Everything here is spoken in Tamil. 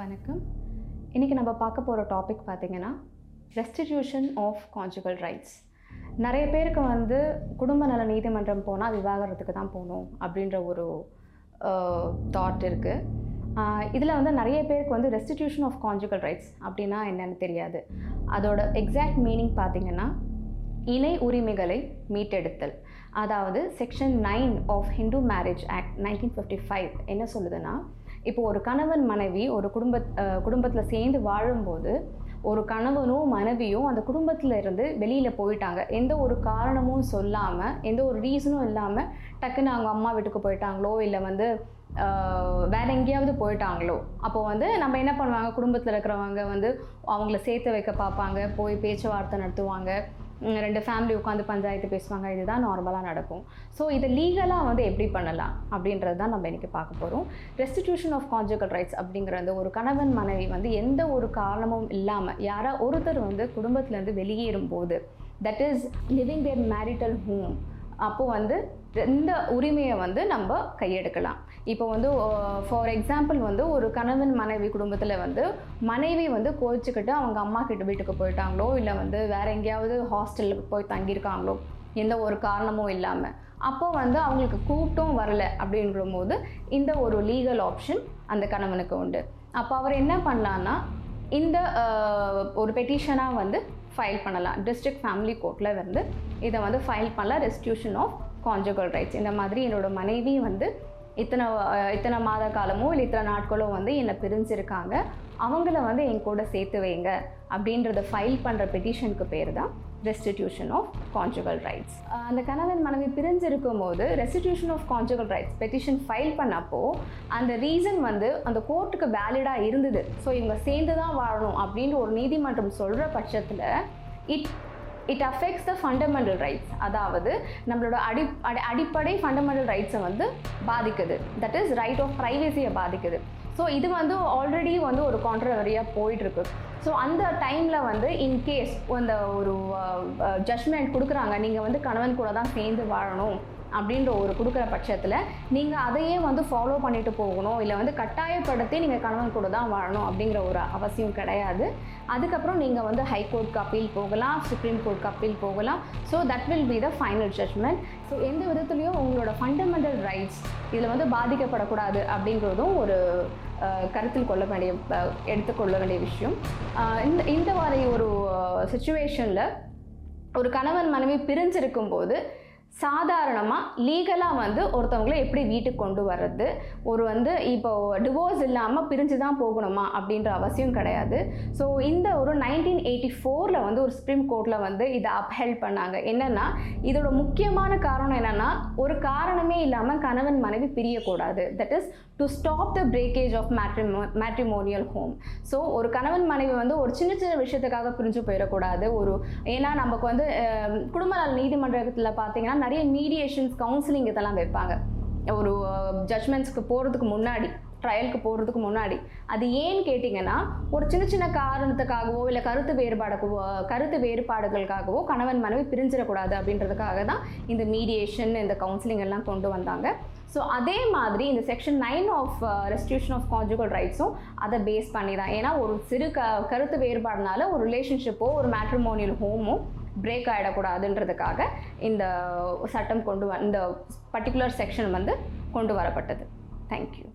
வணக்கம். இன்றைக்கி நம்ம பார்க்க போகிற டாபிக் பார்த்திங்கன்னா ரெஸ்டிடியூஷன் ஆஃப் கான்ஜுகல் ரைட்ஸ் நிறைய பேருக்கு வந்து குடும்ப நல நீதிமன்றம் போனால் விவாகரத்துக்கு தான் போகணும் அப்படின்ற ஒரு தாட் இருக்குது இதில் வந்து நிறைய பேருக்கு வந்து ரெஸ்டிடியூஷன் ஆஃப் கான்ஜுகல் ரைட்ஸ் அப்படின்னா என்னென்னு தெரியாது. அதோட எக்ஸாக்ட் மீனிங் பார்த்திங்கன்னா இணை உரிமைகளை மீட்டெடுத்தல். அதாவது section nine of Hindu Marriage Act nineteen fifty five என்ன சொல்லுதுன்னா இப்போ ஒரு கணவன் மனைவி ஒரு குடும்ப குடும்பத்தில் சேர்ந்து வாழும்போது ஒரு கணவனும் மனைவியும் அந்த குடும்பத்தில் இருந்து வெளியில் போயிட்டாங்க. எந்த ஒரு காரணமும் சொல்லாமல் எந்த ஒரு ரீசனும் இல்லாமல் டக்குன்னு அவங்க அம்மா வீட்டுக்கு போயிட்டாங்களோ இல்லை வந்து வேற எங்கேயாவது போயிட்டாங்களோ அப்போ வந்து நம்ம என்ன பண்ணுவாங்க? குடும்பத்தில் இருக்கிறவங்க வந்து அவங்கள சேர்த்து வைக்க பார்ப்பாங்க. போய் பேச்சுவார்த்தை நடத்துவாங்க. ரெண்டு ஃபேமிலி உட்காந்து பஞ்சாயத்து பேசுவாங்க. இதுதான் நார்மலாக நடக்கும். ஸோ இதை லீகலாக வந்து எப்படி பண்ணலாம்? அப்படின்றது தான் நம்ம இன்றைக்கி பார்க்க போகிறோம் ரெஸ்டிடியூஷன் ஆஃப் கான்ஜுகல் ரைட்ஸ் அப்படிங்கிறது ஒரு கணவன் மனைவி வந்து எந்த ஒரு காரணமும் இல்லாமல் யாரா ஒருத்தர் வந்து குடும்பத்துலேருந்து வெளியேறும் போது that is leaving their marital home அப்போது வந்து இந்த உரிமையை வந்து நம்ம கையெடுக்கலாம்? இப்போ வந்து ஃபார் எக்ஸாம்பிள் வந்து ஒரு கணவன் மனைவி குடும்பத்தில் வந்து மனைவி வந்து கோச்சிக்கிட்டு அவங்க அம்மா கிட்ட வீட்டுக்கு போயிட்டாங்களோ இல்லை வந்து வேறு எங்கேயாவது ஹாஸ்டலுக்கு போய் தங்கியிருக்காங்களோ எந்த ஒரு காரணமும் இல்லாமல் அப்போ வந்து அவங்களுக்கு கூட்டம் வரல அப்படின்ற போது இந்த ஒரு லீகல் ஆப்ஷன் அந்த கணவனுக்கு உண்டு. அப்போ அவர் என்ன பண்ணலான்னா இந்த ஒரு பெட்டிஷனாக வந்து ஃபைல் பண்ணலாம். டிஸ்ட்ரிக்ட் ஃபேமிலி கோர்ட்டில் வந்து இதை வந்து ஃபைல் பண்ணலாம். ரெஸ்டியூஷன் ஆஃப் கான்ஜுகல் ரைட்ஸ் இந்த மாதிரி என்னோட மனைவி வந்து இத்தனை இத்தனை மாத காலமோ இல்லை இத்தனை நாட்களோ வந்து என்னை பிரிஞ்சிருக்காங்க. அவங்கள வந்து என் கூட சேர்த்து வைங்க அப்படின்றத ஃபைல் பண்ணுற பெட்டிஷனுக்கு பேர் தான் ரெஸ்டிடியூஷன் ஆஃப் கான்ஜுகல் ரைட்ஸ் அந்த கணவன் மனைவி பிரிஞ்சிருக்கும் போது restitution of conjugal rights petition file பண்ணப்போ அந்த ரீசன் வந்து அந்த கோர்ட்டுக்கு வேலிடாக இருந்தது. ஸோ இவங்க சேர்ந்து தான் வாழணும் அப்படின்னு ஒரு நீதிமன்றம் சொல்கிற பட்சத்தில் it it affects the fundamental rights அதாவது நம்மளோட அடி அடி அடிப்படை ஃபண்டமெண்டல் ரைட்ஸை வந்து பாதிக்குது. தட் இஸ் ரைட் ஆஃப் ப்ரைவசியை பாதிக்குது. ஸோ இது வந்து ஆல்ரெடி வந்து ஒரு கான்ட்ரவரியாக போயிட்டுருக்கு. ஸோ அந்த டைமில் வந்து இன்கேஸ் அந்த ஒரு ஜட்மெண்ட் கொடுக்குறாங்க. நீங்கள் வந்து கணவன் கூட தான் சேர்ந்து வாழணும். அப்படின்ற ஒரு கொடுக்குற பட்சத்தில் நீங்கள் அதையே வந்து ஃபாலோ பண்ணிட்டு போகணும். இல்லை வந்து கட்டாயப்படுத்தி நீங்கள் கணவன் கூட தான் வாழணும் அப்படிங்கிற ஒரு அவசியம் கிடையாது. அதுக்கப்புறம் நீங்கள் வந்து ஹைகோர்ட்க்கு அப்பீல் போகலாம் சுப்ரீம் கோர்ட்க்கு அப்பீல் போகலாம். So that will be the final judgment so எந்த விதத்துலையும் உங்களோட ஃபண்டமெண்டல் ரைட்ஸ் இதில் வந்து பாதிக்கப்படக்கூடாது அப்படிங்கிறதும் ஒரு கருத்தில் கொள்ள வேண்டிய எடுத்துக்கொள்ள வேண்டிய விஷயம். இந்த இந்த மாதிரி ஒரு சுச்சுவேஷனில் ஒரு கணவன் மனைவி பிரிஞ்சிருக்கும் போது சாதாரணமாக லீகலாக வந்து ஒருத்தவங்கள எப்படி வீட்டுக்கு கொண்டு வர்றது? ஒரு வந்து இப்போ டிவோர்ஸ் இல்லாமல் பிரிஞ்சு தான் போகணுமா அப்படின்ற அவசியம் கிடையாது. ஸோ இந்த ஒரு நைன்டீன் எயிட்டி ஃபோரில் வந்து ஒரு சுப்ரீம் கோர்ட்டில் வந்து இதை அப்ஹெல்ட் பண்ணாங்க. என்னென்னா இதோட முக்கியமான காரணம் என்னென்னா ஒரு காரணமே இல்லாமல் கணவன் மனைவி பிரியக்கூடாது. That is to stop the breakage of matrimo matrimonial home so ஒரு கணவன் மனைவி வந்து ஒரு சின்ன சின்ன விஷயத்துக்காக பிரிஞ்சு போயிடக்கூடாது. ஒரு ஏன்னா நமக்கு வந்து குடும்ப நல நீதிமன்றத்தில் பார்த்தீங்கன்னா நிறைய மீடியேஷன்ஸ் கவுன்சிலிங் இதெல்லாம் வைப்பாங்க. ஒரு uh, ஜட்மெண்ட்ஸ்க்கு போகிறதுக்கு முன்னாடி ட்ரையலுக்கு போகிறதுக்கு முன்னாடி. அது ஏன்னு கேட்டிங்கன்னா ஒரு சின்ன சின்ன காரணத்துக்காகவோ இல்லை கருத்து வேறுபாடு uh, கருத்து வேறுபாடுகளுக்காகவோ கணவன் மனைவி பிரிஞ்சிடக்கூடாது அப்படின்றதுக்காக தான் இந்த மீடியேஷன் இந்த கவுன்சிலிங் எல்லாம் கொண்டு வந்தாங்க. ஸோ அதே மாதிரி இந்த section nine of restitution of conjugal ரைட்ஸும் அதை பேஸ் பண்ணி தான் ஏன்னா ஒரு சிறு க கருத்து வேறுபாடுனால ஒரு ரிலேஷன்ஷிப்போ ஒரு மேட்ரிமோனியல் ஹோமோ பிரேக் ஆகிடக்கூடாதுன்றதுக்காக இந்த சட்டம் கொண்டு வ இந்த பர்டிகுலர் செக்ஷன் வந்து கொண்டு வரப்பட்டது. தேங்க்யூ